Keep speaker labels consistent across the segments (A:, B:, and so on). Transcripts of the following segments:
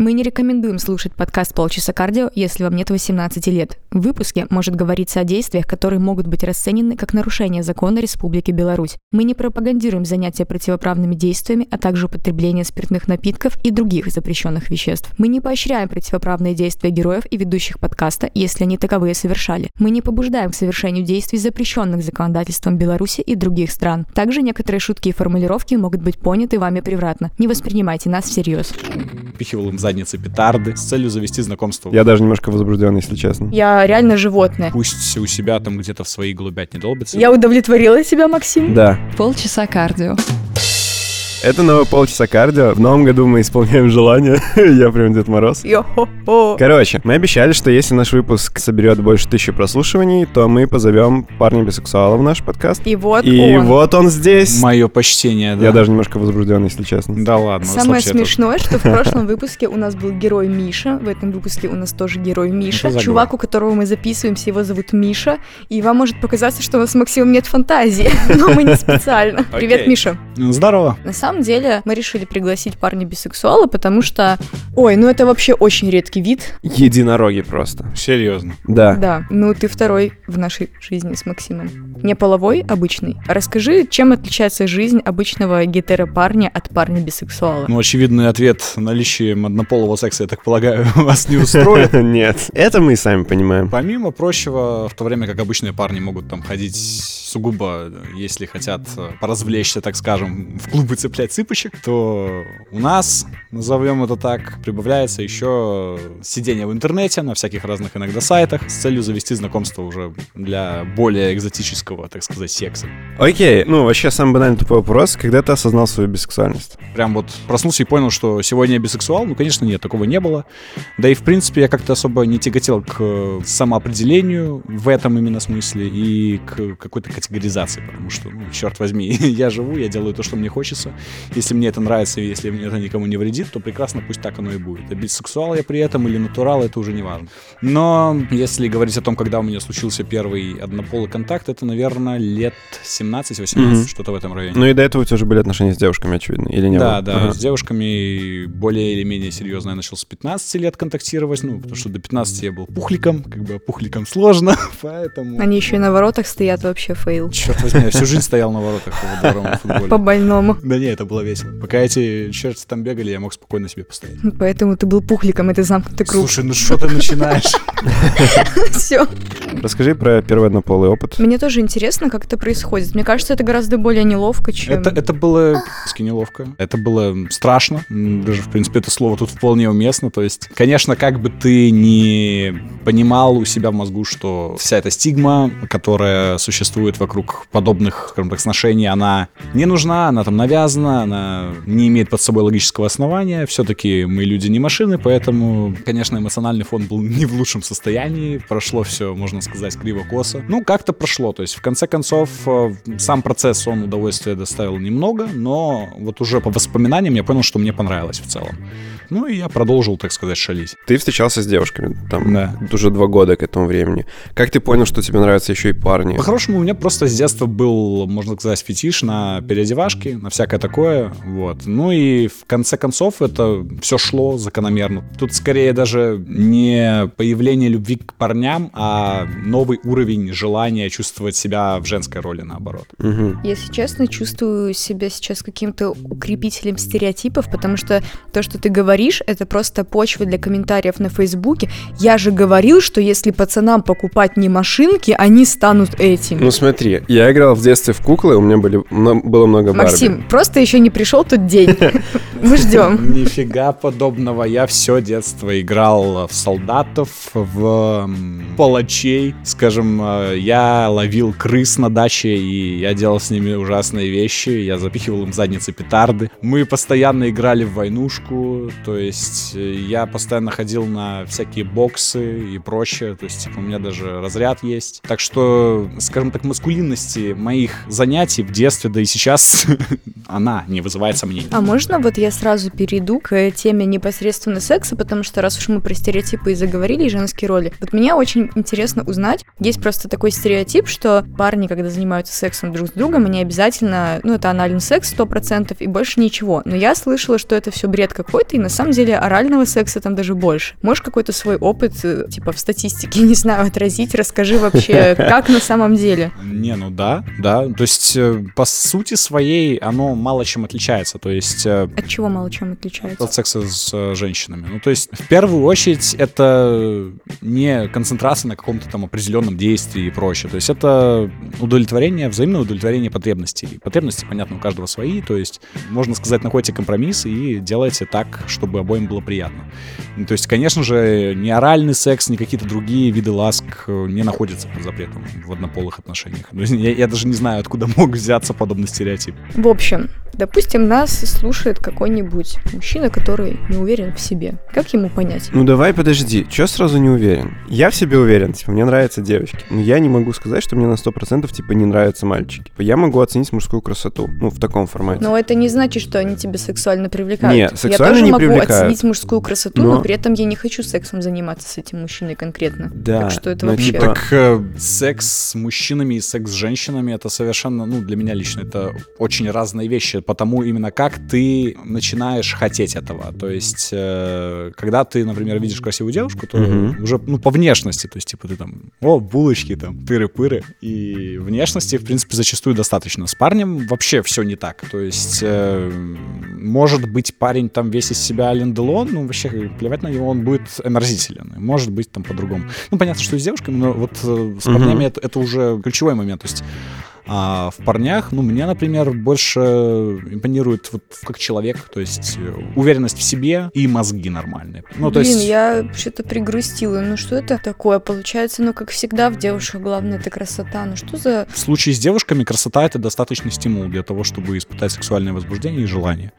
A: Мы не рекомендуем слушать подкаст «Полчаса кардио», если вам нет 18 лет. В выпуске может говориться о действиях, которые могут быть расценены как нарушение закона Республики Беларусь. Мы не пропагандируем занятия противоправными действиями, а также употребление спиртных напитков и других запрещенных веществ. Мы не поощряем противоправные действия героев и ведущих подкаста, если они таковые совершали. Мы не побуждаем к совершению действий, запрещенных законодательством Беларуси и других стран. Также некоторые шутки и формулировки могут быть поняты вами превратно. Не воспринимайте нас всерьез.
B: Пихивал им задницы петарды с целью завести знакомство.
C: Я даже немножко возбужден, если честно.
A: Я реально животное.
B: Пусть у себя там где-то в свои голубят не долбится.
A: Я удовлетворила себя, Максим?
C: Да.
D: Полчаса кардио.
C: Это новое полчаса кардио. В новом году мы исполняем желание. Я прям Дед Мороз.
A: Йо-хо-хо.
C: Короче, мы обещали, что если наш выпуск соберет больше тысячи прослушиваний, то мы позовем парня бисексуала в наш подкаст.
A: И вот
C: И
A: он.
C: вот он здесь.
B: Мое почтение, да.
C: Я даже немножко возбужден, если честно.
B: Да ладно.
A: Самое смешное, что в прошлом выпуске у нас был герой Миша, в этом выпуске у нас тоже герой Миша.
B: Что за
A: Чувак, у которого мы записываемся, его зовут Миша, и вам может показаться, что у нас с Максимом нет фантазии, но мы не специально. Привет. Миша.
B: Здорово.
A: На самом деле, мы решили пригласить парня бисексуала, потому что, ой, ну это вообще очень редкий вид.
C: Единороги просто.
B: Серьезно.
C: Да.
A: Да, ну ты второй в нашей жизни с Максимом. Не половой, обычный. Расскажи, чем отличается жизнь обычного гетеропарня от парня бисексуала?
B: Ну, очевидный ответ наличием однополого секса, я так полагаю, вас не устроит.
C: Нет. Это мы и сами понимаем.
B: Помимо прочего, в то время как обычные парни могут там ходить сугубо, если хотят поразвлечься, так скажем, в клубы цеплять цыпочек, то у нас, назовем это так, прибавляется еще сидение в интернете на всяких разных иногда сайтах с целью завести знакомство уже для более экзотического, так сказать, секса.
C: Окей, ну вообще самый банальный тупой вопрос. Когда ты осознал свою бисексуальность?
B: Прям вот проснулся и понял, что сегодня я бисексуал. Ну, конечно, нет, такого не было. Да и, в принципе, я как-то особо не тяготел к самоопределению в этом именно смысле и к какой-то категоризации, потому что, ну, черт возьми, я живу, я делаю то, что мне хочется. Если мне это нравится, и если мне это никому не вредит, то прекрасно, пусть так оно и будет. А бисексуал я при этом или натурал, это уже не важно. Но если говорить о том, когда у меня случился первый однополый контакт, это, наверное, лет 17-18,
C: Мгм.
B: что-то в этом районе.
C: Ну и до этого у тебя уже были отношения с девушками, очевидно, или не
B: Да,
C: было?
B: да,
C: Ага.
B: с девушками более или менее серьезно я начал с 15 лет контактировать, ну, потому что до 15 я был пухликом, как бы пухликом сложно, поэтому...
A: Они еще и на воротах стоят вообще fail.
B: Черт возьми, я всю жизнь стоял на воротах в дворовом футболе.
A: По больному.
B: Да не, это было весело. Пока эти черти там бегали, я мог спокойно себе постоять.
A: Поэтому ты был пухликом, это замкнутый круг.
B: Слушай, ну что ты начинаешь?
A: Все.
C: Расскажи про первый однополый опыт.
A: Мне тоже интересно, как это происходит. Мне кажется, это гораздо более неловко, чем...
B: Это, это было неловко. Это было страшно. Даже, в принципе, это слово тут вполне уместно. То есть, конечно, как бы ты не понимал у себя в мозгу, что вся эта стигма, которая существует вокруг подобных, скажем так, сношений, она не нужна, она там навязана, она не имеет под собой логического основания. Все-таки мы люди не машины, поэтому, конечно, эмоциональный фон был не в лучшем состоянии. Прошло все, можно сказать, криво-косо. Ну, как-то прошло. То есть, в конце концов, э, сам процесс, он удовольствия доставил немного, но вот уже по воспоминаниям я понял, что мне понравилось в целом. Ну, и я продолжил, так сказать, шалить.
C: Ты встречался с девушками, там,
B: Да.
C: уже два года к этому времени. Как ты понял, что тебе нравятся еще и парни?
B: По-хорошему, у меня просто с детства был, можно сказать, фетиш на переодевашки, на всякое такое, вот. Ну и в конце концов это все шло закономерно. Тут скорее даже не появление любви к парням, а новый уровень желания чувствовать себя в женской роли, наоборот.
C: Мгм.
A: Если честно, чувствую себя сейчас каким-то укрепителем стереотипов, потому что то, что ты говоришь, это просто почва для комментариев на Фейсбуке. Я же говорил, что если пацанам покупать не машинки, они станут этим.
C: Ну смотри, я играл в детстве в куклы, у меня были, было много Барби.
A: Максим, просто еще не пришел тот день. Мы ждем.
B: Нифига подобного. Я все детство играл в солдатов, в палачей. Скажем, э, я ловил крыс на даче, и я делал с ними ужасные вещи. Я запихивал им задницы петарды. Мы постоянно играли в войнушку, то есть э, я постоянно ходил на всякие боксы и прочее. То есть, типа, у меня даже разряд есть. Так что, скажем так, маскулинности моих занятий в детстве, да и сейчас, она она не вызывает сомнений.
A: А можно вот я сразу перейду к теме непосредственно секса, потому что раз уж мы про стереотипы и заговорили, и женские роли, вот мне очень интересно узнать, есть просто такой стереотип, что парни, когда занимаются сексом друг с другом, они обязательно, ну, это анальный секс 100% и больше ничего. Но я слышала, что это все бред какой-то, и на самом деле орального секса там даже больше. Можешь какой-то свой опыт, э, типа, в статистике, не знаю, отразить? Расскажи вообще, как на самом деле?
B: Не, ну да, да. То есть, э, по сути своей, оно мало чем отличается. То есть... Э,
A: от чего мало чем отличается?
B: От секса с женщинами. Ну, то есть, в первую очередь, это не концентрация на каком-то там определенном действии и прочее. То есть, это удовлетворение, взаимное удовлетворение потребностей. Потребности, понятно, у каждого свои. То есть, можно сказать, находите компромисс и делайте так, чтобы обоим было приятно. То есть, конечно же, ни оральный секс, ни какие-то другие виды ласк э, не находятся под запретом в однополых отношениях. Я, я даже не знаю, откуда мог взяться подобный стереотип.
A: В общем, Допустим, нас слушает какой-нибудь мужчина, который не уверен в себе. Как ему понять?
C: Ну давай подожди, чё сразу не уверен? Я в себе уверен, типа, мне нравятся девочки. Но я не могу сказать, что мне на 100% типа не нравятся мальчики. Я могу оценить мужскую красоту, ну, в таком формате.
A: Но это не значит, что они тебя сексуально привлекают.
C: Нет, сексуально я
A: тоже
C: не
A: могу
C: привлекают.
A: оценить мужскую красоту, но... но при этом я не хочу сексом заниматься с этим мужчиной конкретно.
C: Да.
A: Так что это вообще...
B: Типа... Так э, секс с мужчинами и секс с женщинами это совершенно, ну, для меня лично это очень разные вещи, потому именно как ты начинаешь хотеть этого. То есть, э, когда ты, например, видишь красивую девушку, то mm-hmm. уже, ну, по внешности, то есть, типа, ты там, о, булочки, там, тыры-пыры, и внешности, в принципе, зачастую достаточно. С парнем вообще все не так. То есть, э, может быть, парень там весь из себя Ален Делон, ну, вообще, плевать на него, он будет омерзителен. Может быть, там по-другому. Ну, понятно, что с девушками, но вот э, с парнями mm-hmm. это, это уже ключевой момент. То есть, а в парнях, ну, мне, например, больше импонирует вот как человек, то есть э, уверенность в себе и мозги нормальные. Ну,
A: Блин,
B: то есть...
A: я что-то пригрустила. Ну, что это такое? Получается, ну, как всегда в девушках главное это красота. Ну, что за...
B: В случае с девушками красота — это достаточный стимул для того, чтобы испытать сексуальное возбуждение и желание.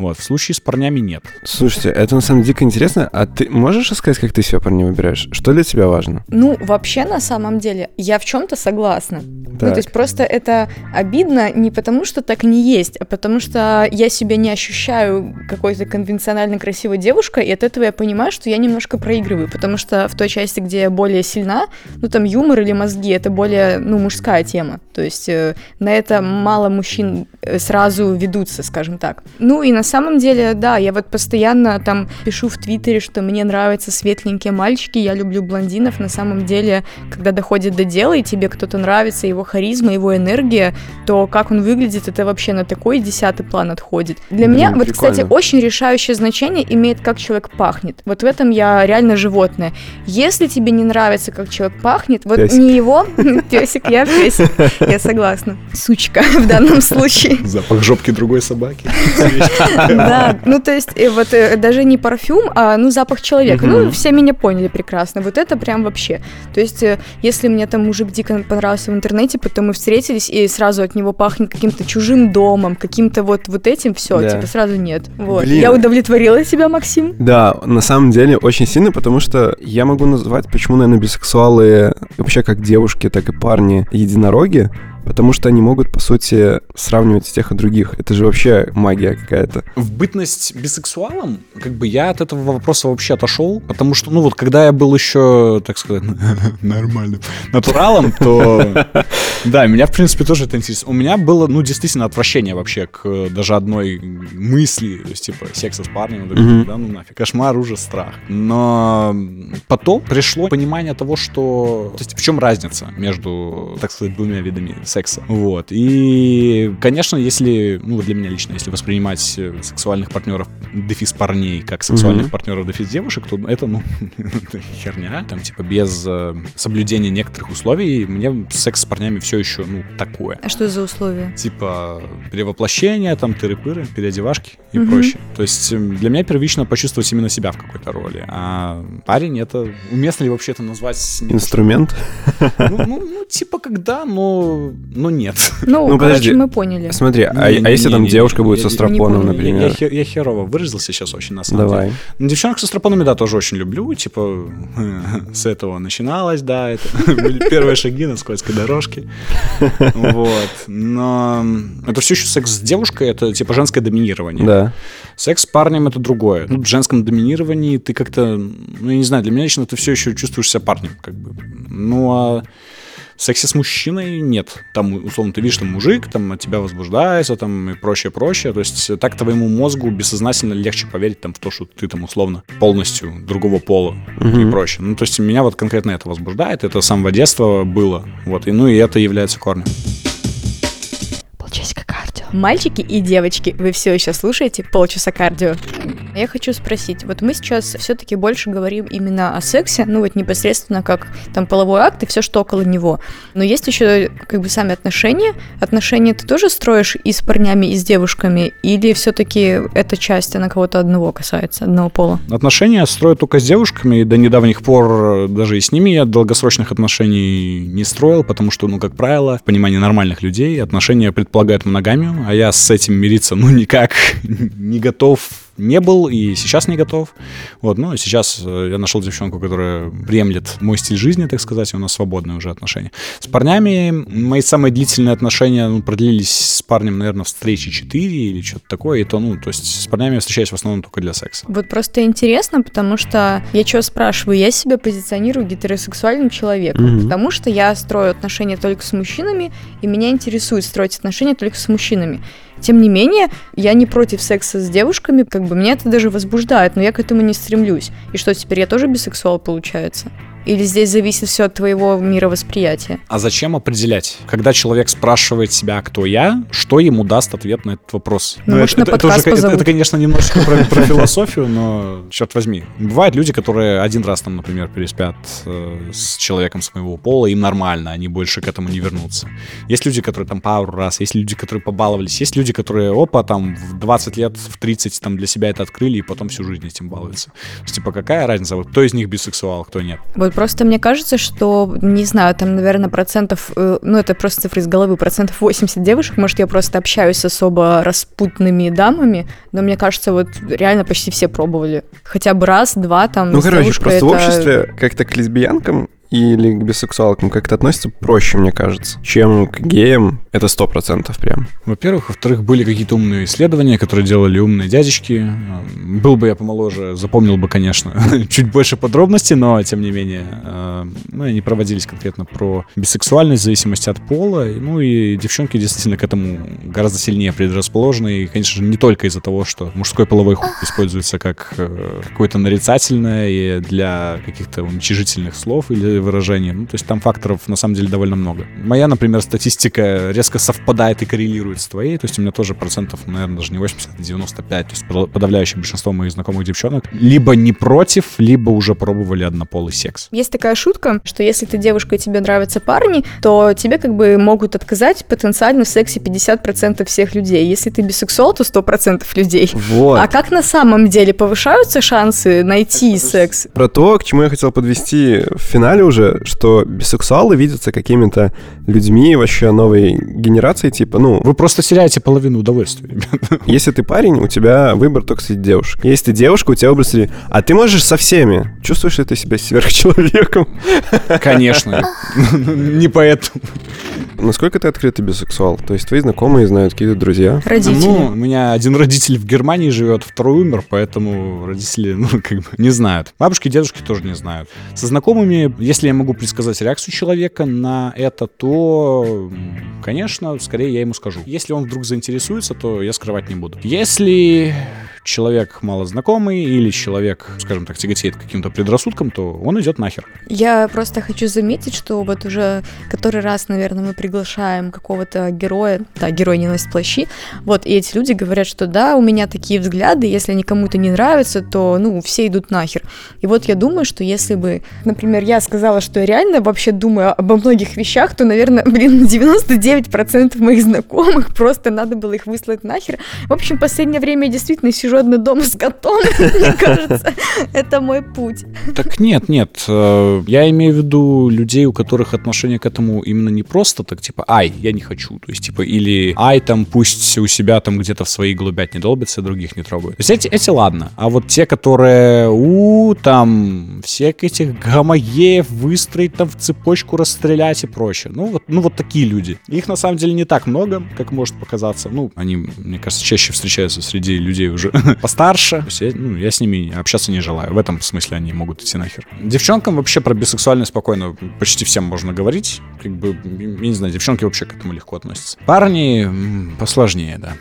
B: Вот, в случае с парнями нет.
C: Слушайте, это на самом деле дико интересно. А ты можешь рассказать, как ты себя парня выбираешь? Что для тебя важно?
A: Ну, вообще, на самом деле, я в чем-то согласна. Так. Ну, то есть просто это обидно не потому, что так не есть, а потому что я себя не ощущаю какой-то конвенционально красивой девушкой, и от этого я понимаю, что я немножко проигрываю, потому что в той части, где я более сильна, ну, там юмор или мозги, это более, ну, мужская тема. То есть э, на это мало мужчин э, сразу ведутся, скажем так. Ну, и на самом деле, да, я вот постоянно там пишу в Твиттере, что мне нравятся светленькие мальчики, я люблю блондинов. На самом деле, когда доходит до дела, и тебе кто-то нравится, его харизма, его энергия, то как он выглядит, это вообще на такой десятый план отходит. Для mm, меня, вот, прикольно. кстати, очень решающее значение имеет, как человек пахнет. Вот в этом я реально животное. Если тебе не нравится, как человек пахнет, вот песик. не его, песик, я песик, я согласна. Сучка в данном случае.
B: Запах жопки другой собаки.
A: Да, ну то есть вот э, даже не парфюм, а ну запах человека. Ну все меня поняли прекрасно. Вот это прям вообще. То есть э, если мне там мужик дико понравился в интернете, потом мы встретились и сразу от него пахнет каким-то чужим домом, каким-то вот вот этим, все, типа сразу нет. Вот. Я удовлетворила себя, Максим.
C: Да, на самом деле очень сильно, потому что я могу назвать, почему, наверное, бисексуалы вообще как девушки, так и парни единороги, Потому что они могут, по сути, сравнивать тех и других. Это же вообще магия какая-то.
B: В бытность бисексуалом, как бы я от этого вопроса вообще отошел, потому что, ну вот, когда я был еще, так сказать, нормальным натуралом, то, да, меня, в принципе, тоже это интересно. У меня было, ну, действительно, отвращение вообще к даже одной мысли, то есть, типа, секса с парнем, да, ну нафиг, кошмар, ужас, страх. Но потом пришло понимание того, что, то есть, в чем разница между, так сказать, двумя видами секса. Вот. И, конечно, если, ну, для меня лично, если воспринимать э, сексуальных партнеров дефис парней как сексуальных mm-hmm. партнеров дефис девушек, то это, ну, херня. Там, типа, без э, соблюдения некоторых условий мне секс с парнями все еще, ну, такое.
A: А что за условия?
B: Типа, перевоплощение, там, тыры-пыры, переодевашки и mm-hmm. прочее. То есть эм, для меня первично почувствовать именно себя в какой-то роли. А парень это... Уместно ли вообще это назвать...
C: Инструмент?
B: Ну, ну, ну, типа, когда, но ну нет.
A: Ну,
C: Ну,
A: короче,
C: подожди.
A: мы поняли.
C: Смотри, а, а
B: Не-не-не-не-не.
C: если там девушка будет
B: Я-
C: со
B: не
C: стропоном,
A: понял.
B: Я, я
C: например?
B: я херово выразился сейчас очень, на самом
C: Давай.
B: деле. Ну, девчонок со стропонами, да, тоже очень люблю. Типа, с этого начиналось, да, это были первые шаги на скользкой дорожке. Вот. Но это все еще секс с девушкой, это типа женское доминирование.
C: Да.
B: Секс с парнем это другое. Ну, в женском доминировании ты как-то, ну, я не знаю, для меня лично ты все еще чувствуешь себя парнем, как бы. Ну, а сексе с мужчиной нет. Там, условно, ты видишь, там мужик, там от тебя возбуждается, там и прочее, прочее. То есть так твоему мозгу бессознательно легче поверить там в то, что ты там условно полностью другого пола и прочее. Ну, то есть меня вот конкретно это возбуждает, это с самого детства было. Вот, и ну и это является корнем.
A: Полчасика. Мальчики и девочки, вы все еще слушаете полчаса кардио. Я хочу спросить, вот мы сейчас все-таки больше говорим именно о сексе, ну вот непосредственно как там половой акт и все, что около него. Но есть еще как бы сами отношения. Отношения ты тоже строишь и с парнями, и с девушками, или все-таки эта часть, она кого-то одного касается, одного пола?
B: Отношения строю только с девушками, и до недавних пор э, даже и с ними я долгосрочных отношений не строил, потому что, ну, как правило, в понимании нормальных людей отношения предполагают моногамию, а я с этим мириться, ну, никак не готов не был и сейчас не готов. Вот, ну, сейчас э, я нашел девчонку, которая приемлет мой стиль жизни, так сказать, и у нас свободные уже отношения. С парнями мои самые длительные отношения ну, продлились с парнем, наверное, встречи 4 или что-то такое, и то, ну, то есть с парнями я встречаюсь в основном только для секса.
A: Вот просто интересно, потому что я что спрашиваю, я себя позиционирую гетеросексуальным человеком,
C: Мгм.
A: потому что я строю отношения только с мужчинами, и меня интересует строить отношения только с мужчинами. Тем не менее, я не против секса с девушками, как бы меня это даже возбуждает, но я к этому не стремлюсь. И что, теперь я тоже бисексуал получается? Или здесь зависит все от твоего мировосприятия?
B: А зачем определять? Когда человек спрашивает себя, кто я, что ему даст ответ на этот вопрос?
A: Ну, может, на
B: это,
A: подкаст
B: уже, это, это, конечно, немножечко про, про философию, но черт возьми. Бывают люди, которые один раз там, например, переспят э, с человеком своего пола, им нормально, они больше к этому не вернутся. Есть люди, которые там пару раз, есть люди, которые побаловались, есть люди, которые, опа, там в 20 лет, в 30 там для себя это открыли и потом всю жизнь этим балуются. То есть, типа, какая разница, вот кто из них бисексуал, кто нет?
A: Вот просто мне кажется, что, не знаю, там, наверное, процентов, э, ну, это просто цифры из головы, процентов 80 девушек, может, я просто общаюсь с особо распутными дамами, но мне кажется, вот реально почти все пробовали. Хотя бы раз, два, там,
C: Ну, короче, просто в
A: это-
C: обществе как-то к лесбиянкам или к бисексуалкам как-то относятся проще, мне кажется, чем к геям. Это сто процентов прям.
B: Во-первых. Во-вторых, были какие-то умные исследования, которые делали умные дядечки. Эм, Был бы я помоложе, запомнил бы, конечно, чуть больше подробностей, но, тем не менее, э, ну, они проводились конкретно про бисексуальность в зависимости от пола. Ну, и девчонки действительно к этому гораздо сильнее предрасположены. И, конечно же, не только из-за того, что мужской половой хуй используется как э, какое-то нарицательное и для каких-то уничижительных слов или выражений. Ну, то есть там факторов, на самом деле, довольно много. Моя, например, статистика резко совпадает и коррелирует с твоей. То есть у меня тоже процентов, наверное, даже не 80, а 95. То есть подавляющее большинство моих знакомых девчонок либо не против, либо уже пробовали однополый секс.
A: Есть такая шутка, что если ты девушка и тебе нравятся парни, то тебе как бы могут отказать потенциально в сексе 50% всех людей. Если ты бисексуал, то 100% людей.
C: Вот.
A: А как на самом деле повышаются шансы найти секс?
C: Про то, к чему я хотел подвести в финале уже, что бисексуалы видятся какими-то людьми вообще новой генерации, типа, ну,
B: Вы просто теряете половину удовольствия, ребят.
C: если ты парень, у тебя выбор только среди девушек. Если ты девушка, у тебя выбор среди... А ты можешь со всеми. Чувствуешь ли ты себя сверхчеловеком?
B: Конечно. Не поэтому.
C: Насколько ты открытый бисексуал? То есть твои знакомые знают, какие-то друзья?
A: Родители.
B: Ну, у меня один родитель в Германии живет, второй умер, поэтому родители, ну, как бы, не знают. Бабушки и дедушки тоже не знают. Со знакомыми, если я могу предсказать реакцию человека на это, то, конечно, скорее я ему скажу. Если он вдруг заинтересуется, то я скрывать не буду. Если человек малознакомый или человек, скажем так, тяготеет каким-то предрассудкам, то он идет нахер.
A: Я просто хочу заметить, что вот уже который раз, наверное, мы приглашаем какого-то героя, да, герой не носит плащи, вот, и эти люди говорят, что да, у меня такие взгляды, если они кому-то не нравятся, то, ну, все идут нахер. И вот я думаю, что если бы, например, я сказала, что я реально вообще думаю обо многих вещах, то, наверное, блин, 99% моих знакомых просто надо было их выслать нахер. В общем, в последнее время я действительно сижу пятиэтажный дом с котом, мне кажется, это мой путь.
B: Так нет, нет. э, Я имею в виду людей, у которых отношение к этому именно не просто так, типа, ай, я не хочу. То есть, типа, или ай, там, пусть у себя там где-то в свои голубят не долбятся, других не трогают. То есть эти, эти ладно. А вот те, которые, у, там, всех этих гомогеев выстроить там в цепочку, расстрелять и прочее. Ну вот, ну вот такие люди. Их на самом деле не так много, как может показаться. Ну, они, мне кажется, чаще встречаются среди людей уже постарше. То есть я, ну, я с ними общаться не желаю. В этом смысле они могут идти нахер. Девчонкам вообще про бисексуальность спокойно почти всем можно говорить. Как бы, я не знаю, девчонки вообще к этому легко относятся. Парни посложнее, да.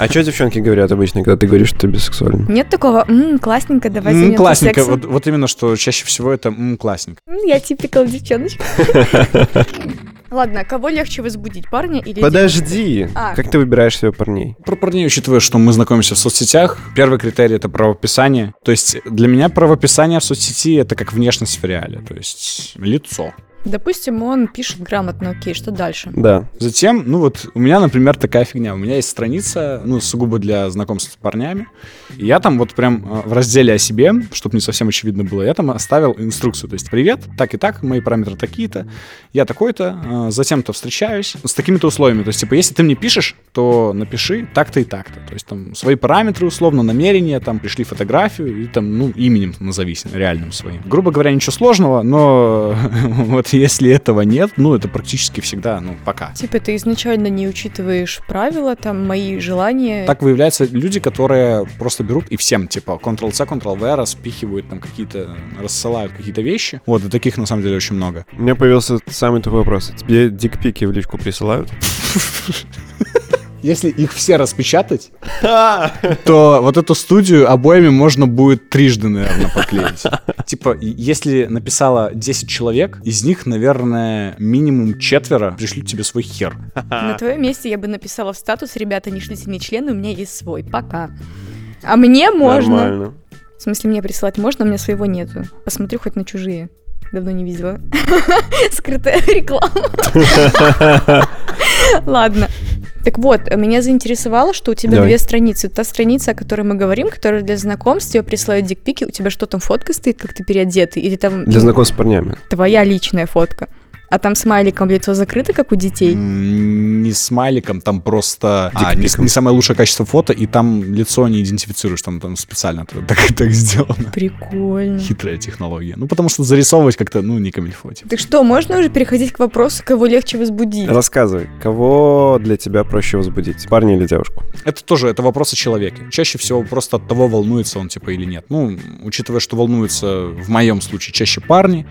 C: А что девчонки говорят обычно, когда ты говоришь, что ты бисексуален?
A: Нет такого, «М, классненько, давай
B: М,
A: займемся
B: Классненько.
A: сексом».
B: Вот, вот именно, что чаще всего это м, классненько.
A: Я типикал девчоночка. Ладно, кого легче возбудить, парня или
C: Подожди!
A: А.
C: Как ты выбираешь себе парней?
B: Про парней, учитывая, что мы знакомимся в соцсетях, первый критерий — это правописание. То есть для меня правописание в соцсети — это как внешность в реале, то есть лицо.
A: Допустим, он пишет грамотно, окей, что дальше?
C: Да.
B: Затем, ну вот, у меня, например, такая фигня. У меня есть страница, ну, сугубо для знакомства с парнями. И я там вот прям э, в разделе о себе, чтобы не совсем очевидно было, я там оставил инструкцию. То есть, привет, так и так, мои параметры такие-то, я такой-то, э, затем-то встречаюсь с такими-то условиями. То есть, типа, если ты мне пишешь, то напиши так-то и так-то. То есть, там, свои параметры, условно, намерения, там, пришли фотографию и там, ну, именем назовись, реальным своим. Грубо говоря, ничего сложного, но вот если этого нет, ну, это практически всегда, ну, пока.
A: Типа ты изначально не учитываешь правила, там, мои желания.
B: Так выявляются люди, которые просто берут и всем, типа, Ctrl-C, Ctrl-V распихивают там какие-то, рассылают какие-то вещи. Вот, и таких на самом деле очень много.
C: У меня появился самый тупой вопрос. Тебе дикпики в личку присылают?
B: Если их все распечатать, то вот эту студию обоями можно будет трижды, наверное, поклеить. Типа, если написало 10 человек, из них, наверное, минимум четверо пришлют тебе свой хер.
A: На твоем месте я бы написала в статус, ребята, не шлите мне члены, у меня есть свой, пока. А мне можно.
C: Нормально.
A: В смысле, мне присылать можно, у меня своего нету. Посмотрю хоть на чужие. Давно не видела. Скрытая реклама. Ладно. Так вот, меня заинтересовало, что у тебя
C: Давай.
A: две страницы. Та страница, о которой мы говорим, которая для знакомств, тебе присылают дикпики, у тебя что там, фотка стоит, как ты переодетый? Или там
C: Для знакомств с парнями.
A: твоя личная фотка? А там смайликом лицо закрыто, как у детей?
B: Не смайликом, там просто... А, не, не самое лучшее качество фото, и там лицо не идентифицируешь, там, там специально так, так, так сделано.
A: Прикольно.
B: Хитрая технология. Ну, потому что зарисовывать как-то, ну, не камильфо. типа.
A: Так что, можно уже переходить к вопросу, кого легче возбудить?
C: Рассказывай, кого для тебя проще возбудить, парня или девушку?
B: Это тоже, это вопрос о человеке. Чаще всего просто от того, волнуется он, типа, или нет. Ну, учитывая, что волнуются, в моем случае, чаще парни,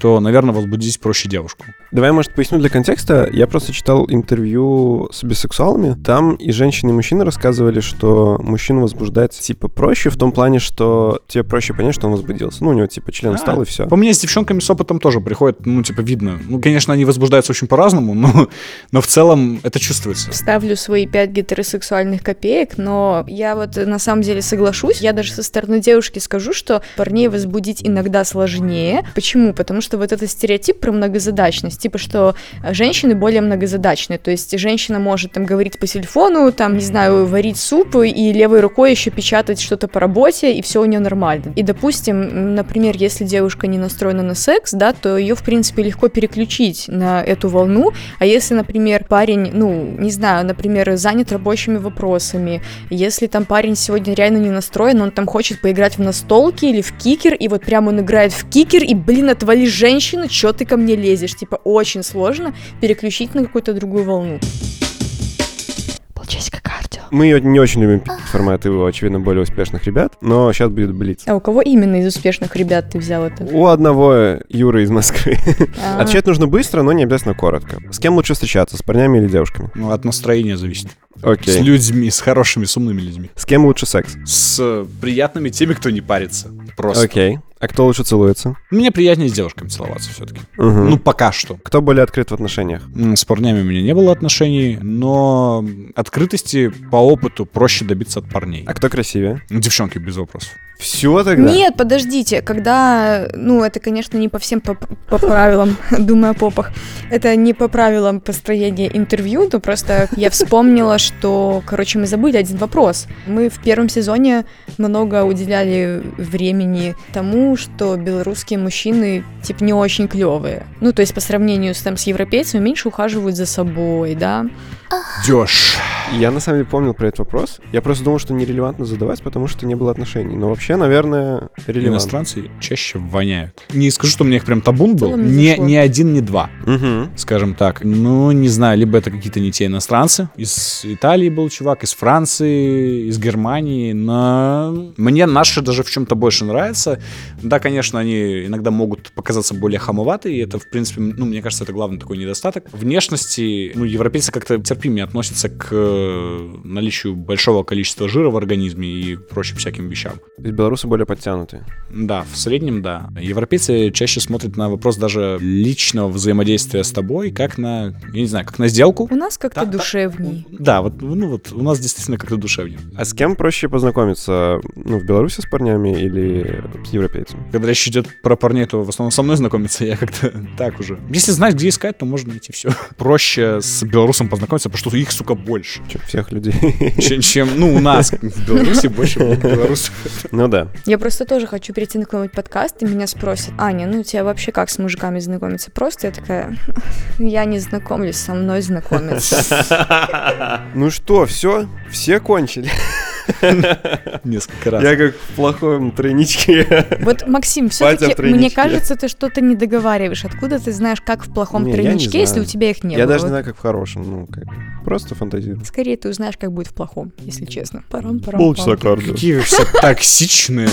B: то, наверное, возбудить проще девушку.
C: Давай, может, поясню для контекста. Я просто читал интервью с бисексуалами. Там и женщины, и мужчины рассказывали, что мужчину возбуждать, типа, проще в том плане, что тебе проще понять, что он возбудился. Ну, у него, типа, член
B: А,
C: встал, и все.
B: По мне, с девчонками с опытом тоже приходит, ну, типа, видно. Ну, конечно, они возбуждаются очень по-разному, но, но в целом это чувствуется.
A: Ставлю свои пять гетеросексуальных копеек, но я вот на самом деле соглашусь. Я даже со стороны девушки скажу, что парней возбудить иногда сложнее. Почему? Потому что вот этот стереотип про многозадачность, типа, что женщины более многозадачные. То есть женщина может там говорить по телефону, там, не знаю, варить суп и левой рукой еще печатать что-то по работе, и все у нее нормально. И, допустим, например, если девушка не настроена на секс, да, то ее, в принципе, легко переключить на эту волну, а если, например, парень, ну, не знаю, например, занят рабочими вопросами, если там парень сегодня реально не настроен, он там хочет поиграть в настолки или в кикер, и вот прям он играет в кикер, и, блин, отвали женщину, чё ты ко мне лезешь? Типа, очень сложно переключить на какую-то другую волну. Полчасика кардио.
C: Мы не очень любим форматы у, очевидно, более успешных ребят, но сейчас будет блиц.
A: А у кого именно из успешных ребят ты взял это?
C: У одного Юры из Москвы.
A: А,
C: Отвечать нужно быстро, но не обязательно коротко. С кем лучше встречаться, с парнями или девушками?
B: Ну, от настроения зависит. С
C: Окей.
B: людьми, с хорошими, с умными людьми.
C: С кем лучше секс?
B: С приятными теми, кто не парится. Просто.
C: Окей. А кто лучше целуется?
B: Мне приятнее с девушками целоваться все-таки.
C: Мгм.
B: Ну, пока что.
C: Кто более открыт в отношениях?
B: С парнями у меня не было отношений, но открытости по опыту проще добиться от парней.
C: А кто красивее?
B: Девчонки, без вопросов.
C: Все тогда?
A: Нет, подождите, когда, ну, это, конечно, не по всем по, по правилам, думаю о попах, это не по правилам построения интервью, но просто я вспомнила, что, короче, мы забыли один вопрос. Мы в первом сезоне много уделяли времени тому, что белорусские мужчины, типа, не очень клевые. Ну, то есть по сравнению с, там, с европейцами меньше ухаживают за собой, да.
B: Дёшь.
C: Я на самом деле помнил про этот вопрос. Я просто думал, что нерелевантно задавать, потому что не было отношений. Но вообще, наверное, релевантно.
B: Иностранцы чаще воняют. Не скажу, что у меня их прям табун был.
A: целом не
B: Не,
A: зашло.
B: не один, не два,
C: Мгм.
B: скажем так. Ну, не знаю, либо это какие-то не те иностранцы. Из Италии был чувак, из Франции, из Германии. Но мне наши даже в чем-то больше нравятся. Да, конечно, они иногда могут показаться более хамоватые. И это, в принципе, ну, мне кажется, это главный такой недостаток. Внешности, ну, европейцы как-то терпимее относятся к э, наличию большого количества жира в организме и прочим всяким вещам.
C: То есть белорусы более подтянутые.
B: Да, в среднем, да. Европейцы чаще смотрят на вопрос даже личного взаимодействия с тобой, как на, я не знаю, как на сделку.
A: У нас как-то
B: Да, да.
A: душевней.
B: Да, вот, ну вот у нас действительно как-то душевнее.
C: А с кем проще познакомиться? Ну, в Беларуси с парнями или с европейцами?
B: Когда речь идет про парней, то в основном со мной знакомиться, я как-то так уже. Если знать, где искать, то можно найти все. Проще с белорусом познакомиться, потому что их, сука, больше.
C: Чем всех людей.
B: Чем, чем, ну, у нас в Беларуси больше белорусов.
C: Ну да.
A: Я просто тоже хочу перейти на какой-нибудь подкаст, и меня спросят, Аня, ну у тебя вообще как с мужиками знакомиться? Просто я такая, я не знакомлюсь, со мной знакомятся.
C: Ну что, все? Все кончили.
B: Несколько раз.
C: Я как в плохом тройничке.
A: Вот, Максим, все-таки, мне кажется, ты что-то не договариваешь. Откуда ты знаешь, как в плохом тройничке, если у тебя их не
C: Я даже не знаю, как в хорошем. Ну, как просто фантазирую.
A: Скорее ты узнаешь, как будет в плохом, если честно. Парам-парам-пам.
C: Полчаса кардио.
B: Какие все токсичные.